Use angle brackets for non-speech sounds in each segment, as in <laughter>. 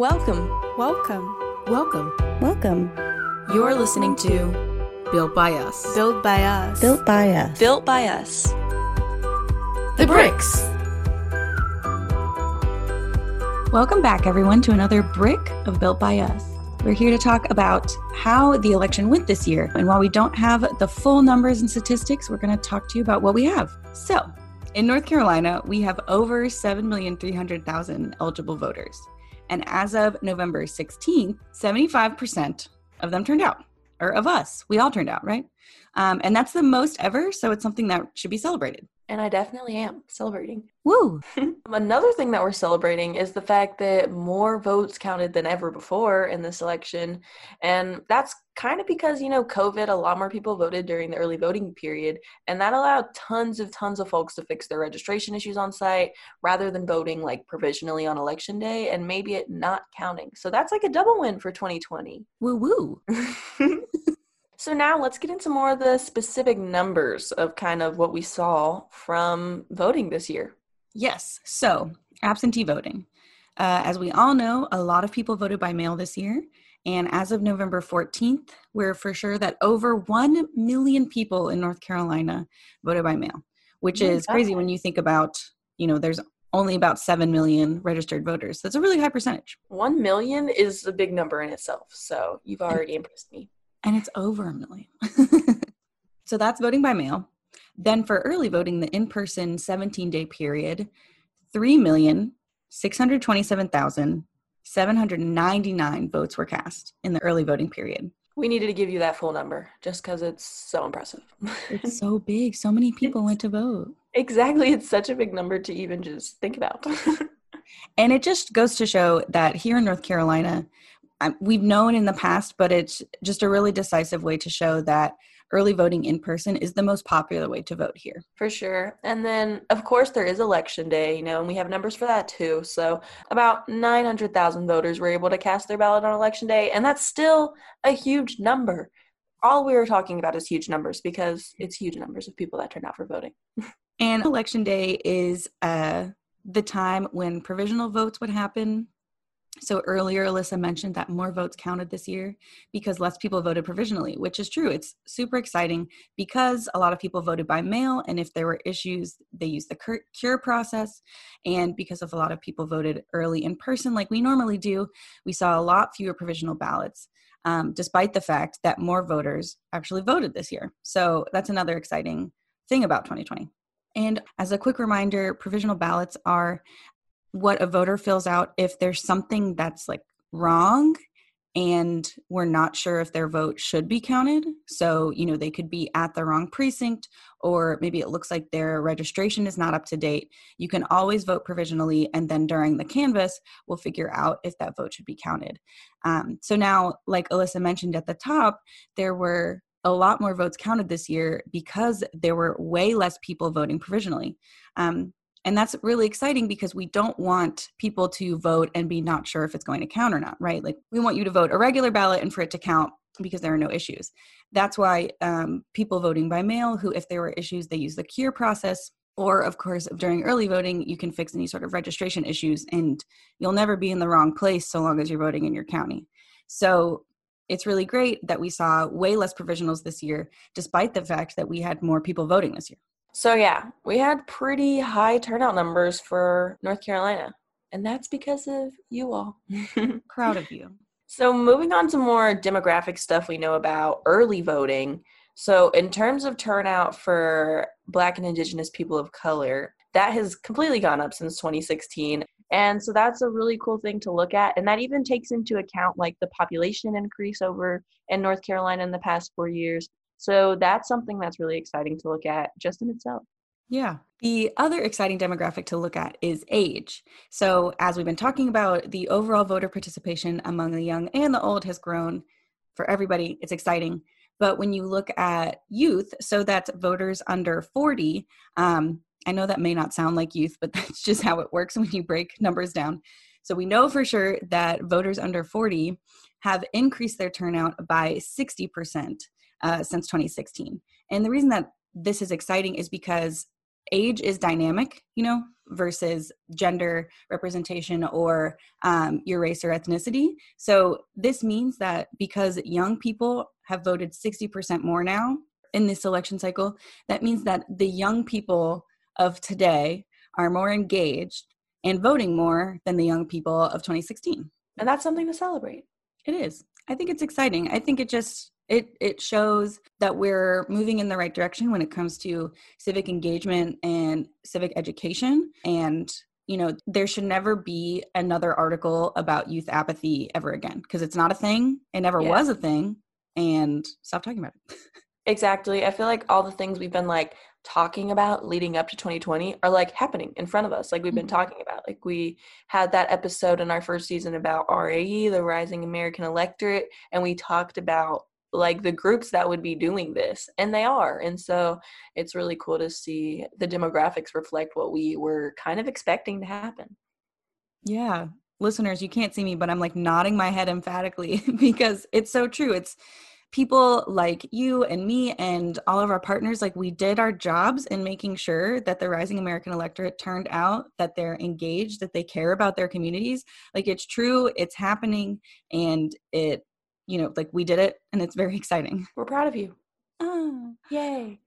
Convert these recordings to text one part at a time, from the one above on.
Welcome. Welcome. Welcome. Welcome. You're listening to Built by Us. Built by us. Built by us. Built by us. The Bricks. Welcome back, everyone, to another brick of Built by Us. We're here to talk about how the election went this year. And while we don't have the full numbers and statistics, we're going to talk to you about what we have. So, in North Carolina, we have over 7,300,000 eligible voters. And as of November 16th, 75% of them turned out, or of us. We all turned out, right? Um, and that's the most ever. So it's something that should be celebrated. And I definitely am celebrating. Woo! <laughs> Another thing that we're celebrating is the fact that more votes counted than ever before in this election. And that's kind of because, you know, COVID, a lot more people voted during the early voting period. And that allowed tons of, tons of folks to fix their registration issues on site rather than voting like provisionally on election day and maybe it not counting. So that's like a double win for 2020. Woo woo. <laughs> So now let's get into more of the specific numbers of kind of what we saw from voting this year. Yes. So absentee voting. Uh, as we all know, a lot of people voted by mail this year. And as of November 14th, we're for sure that over 1 million people in North Carolina voted by mail, which is crazy when you think about, you know, there's only about 7 million registered voters. That's a really high percentage. 1 million is a big number in itself. So you've already impressed me and it's over a million. <laughs> so that's voting by mail. Then for early voting, the in person 17 day period, 3,627,799 votes were cast in the early voting period. We needed to give you that full number just because it's so impressive. it's <laughs> so big. So many people went to vote. Exactly. It's such a big number to even just think about. <laughs> and it just goes to show that here in North Carolina, we've known in the past, but it's just a really decisive way to show that early voting in person is the most popular way to vote here. For sure. And then, of course, there is election day, you know, and we have numbers for that too. So, about 900,000 voters were able to cast their ballot on election day, and that's still a huge number. All we were talking about is huge numbers because it's huge numbers of people that turned out for voting. <laughs> and election day is uh, the time when provisional votes would happen so earlier, Alyssa mentioned that more votes counted this year because less people voted provisionally, which is true. It's super exciting because a lot of people voted by mail, and if there were issues, they used the cure process. And because of a lot of people voted early in person, like we normally do, we saw a lot fewer provisional ballots, um, despite the fact that more voters actually voted this year. So that's another exciting thing about 2020. And as a quick reminder, provisional ballots are what a voter fills out if there's something that's like wrong and we're not sure if their vote should be counted. So, you know, they could be at the wrong precinct, or maybe it looks like their registration is not up to date. You can always vote provisionally, and then during the canvass, we'll figure out if that vote should be counted. Um, so now, like Alyssa mentioned at the top, there were a lot more votes counted this year because there were way less people voting provisionally. Um, and that's really exciting because we don't want people to vote and be not sure if it's going to count or not right? Like we want you to vote a regular ballot and for it to count because there are no issues. That's why um, people voting by mail who if there were issues they use the cure process. Or of course during early voting you can fix any sort of registration issues and you'll never be in the wrong place so long as you're voting in your county. So it's really great that we saw way less provisionals this year despite the fact that we had more people voting this year so, yeah, we had pretty high turnout numbers for North Carolina, and that's because of you all. <laughs> Proud of you. So, moving on to more demographic stuff we know about early voting. So, in terms of turnout for Black and Indigenous people of color, that has completely gone up since 2016. And so that's a really cool thing to look at. And that even takes into account like the population increase over in North Carolina in the past four years, so that's something that's really exciting to look at just in itself. Yeah. The other exciting demographic to look at is age. So, as we've been talking about, the overall voter participation among the young and the old has grown for everybody. It's exciting. But when you look at youth, so that's voters under 40, um, I know that may not sound like youth, but <laughs> that's just how it works when you break numbers down. So, we know for sure that voters under 40 have increased their turnout by 60% uh, since 2016. And the reason that this is exciting is because age is dynamic, you know, versus gender representation or um, your race or ethnicity. So this means that because young people have voted 60% more now in this election cycle, that means that the young people of today are more engaged and voting more than the young people of 2016. And that's something to celebrate. It is. I think it's exciting. I think it just it it shows that we're moving in the right direction when it comes to civic engagement and civic education. And you know there should never be another article about youth apathy ever again because it's not a thing. It never yeah. was a thing. And stop talking about it. <laughs> Exactly. I feel like all the things we've been like talking about leading up to 2020 are like happening in front of us like we've been mm-hmm. talking about like we had that episode in our first season about RAE the rising american electorate and we talked about like the groups that would be doing this and they are and so it's really cool to see the demographics reflect what we were kind of expecting to happen. Yeah. Listeners you can't see me but i'm like nodding my head emphatically <laughs> because it's so true. It's people like you and me and all of our partners like we did our jobs in making sure that the rising american electorate turned out that they're engaged that they care about their communities. Like it's true it's happening and it you know like we did it and it's very <laughs> exciting. We're proud of you. Oh yay.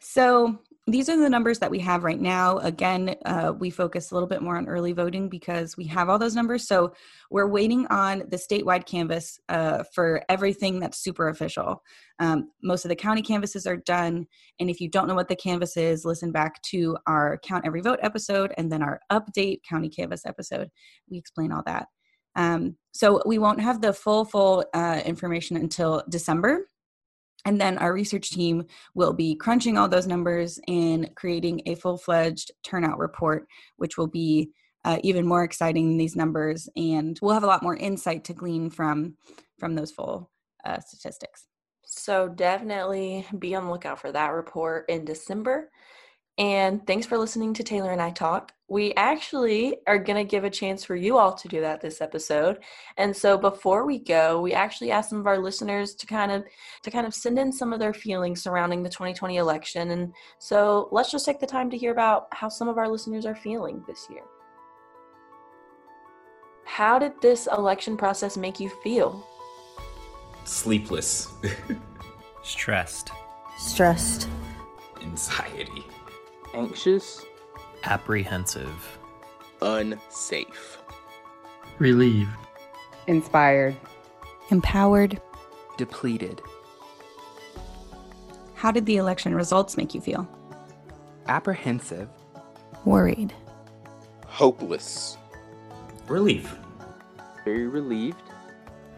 So these are the numbers that we have right now. Again, uh, we focus a little bit more on early voting because we have all those numbers. So we're waiting on the statewide canvass uh, for everything that's super official. Um, most of the county canvasses are done. And if you don't know what the canvass is, listen back to our Count Every Vote episode and then our update county canvass episode. We explain all that. Um, so we won't have the full, full uh, information until December and then our research team will be crunching all those numbers and creating a full fledged turnout report, which will be uh, even more exciting than these numbers. And we'll have a lot more insight to glean from, from those full uh, statistics. So definitely be on the lookout for that report in December. And thanks for listening to Taylor and I talk. We actually are going to give a chance for you all to do that this episode. And so before we go, we actually asked some of our listeners to kind of to kind of send in some of their feelings surrounding the 2020 election. And so let's just take the time to hear about how some of our listeners are feeling this year. How did this election process make you feel? Sleepless. <laughs> Stressed. Stressed. Anxiety anxious, apprehensive, unsafe, relieved, inspired, empowered, depleted. How did the election results make you feel? Apprehensive, worried, hopeless, relief, very relieved,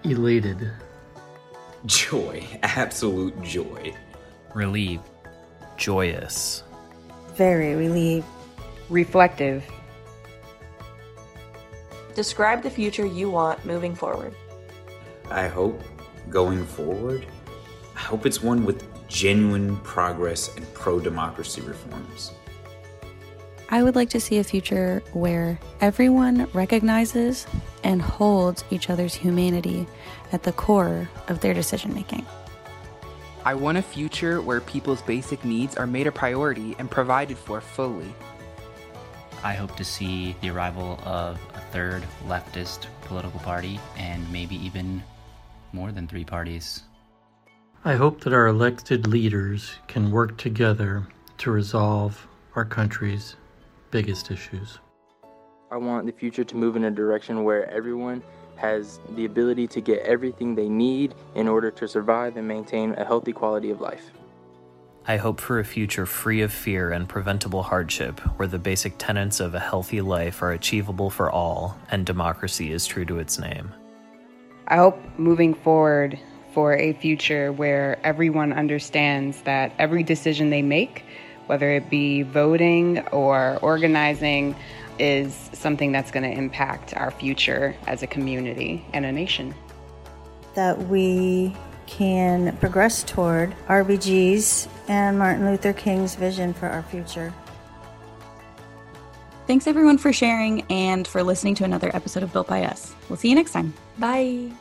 elated, joy, absolute joy, relieved, joyous very relieved. Reflective. Describe the future you want moving forward. I hope going forward, I hope it's one with genuine progress and pro democracy reforms. I would like to see a future where everyone recognizes and holds each other's humanity at the core of their decision making. I want a future where people's basic needs are made a priority and provided for fully. I hope to see the arrival of a third leftist political party and maybe even more than three parties. I hope that our elected leaders can work together to resolve our country's biggest issues. I want the future to move in a direction where everyone has the ability to get everything they need in order to survive and maintain a healthy quality of life. I hope for a future free of fear and preventable hardship, where the basic tenets of a healthy life are achievable for all and democracy is true to its name. I hope moving forward for a future where everyone understands that every decision they make, whether it be voting or organizing, is something that's going to impact our future as a community and a nation. That we can progress toward RBG's and Martin Luther King's vision for our future. Thanks everyone for sharing and for listening to another episode of Built by Us. We'll see you next time. Bye.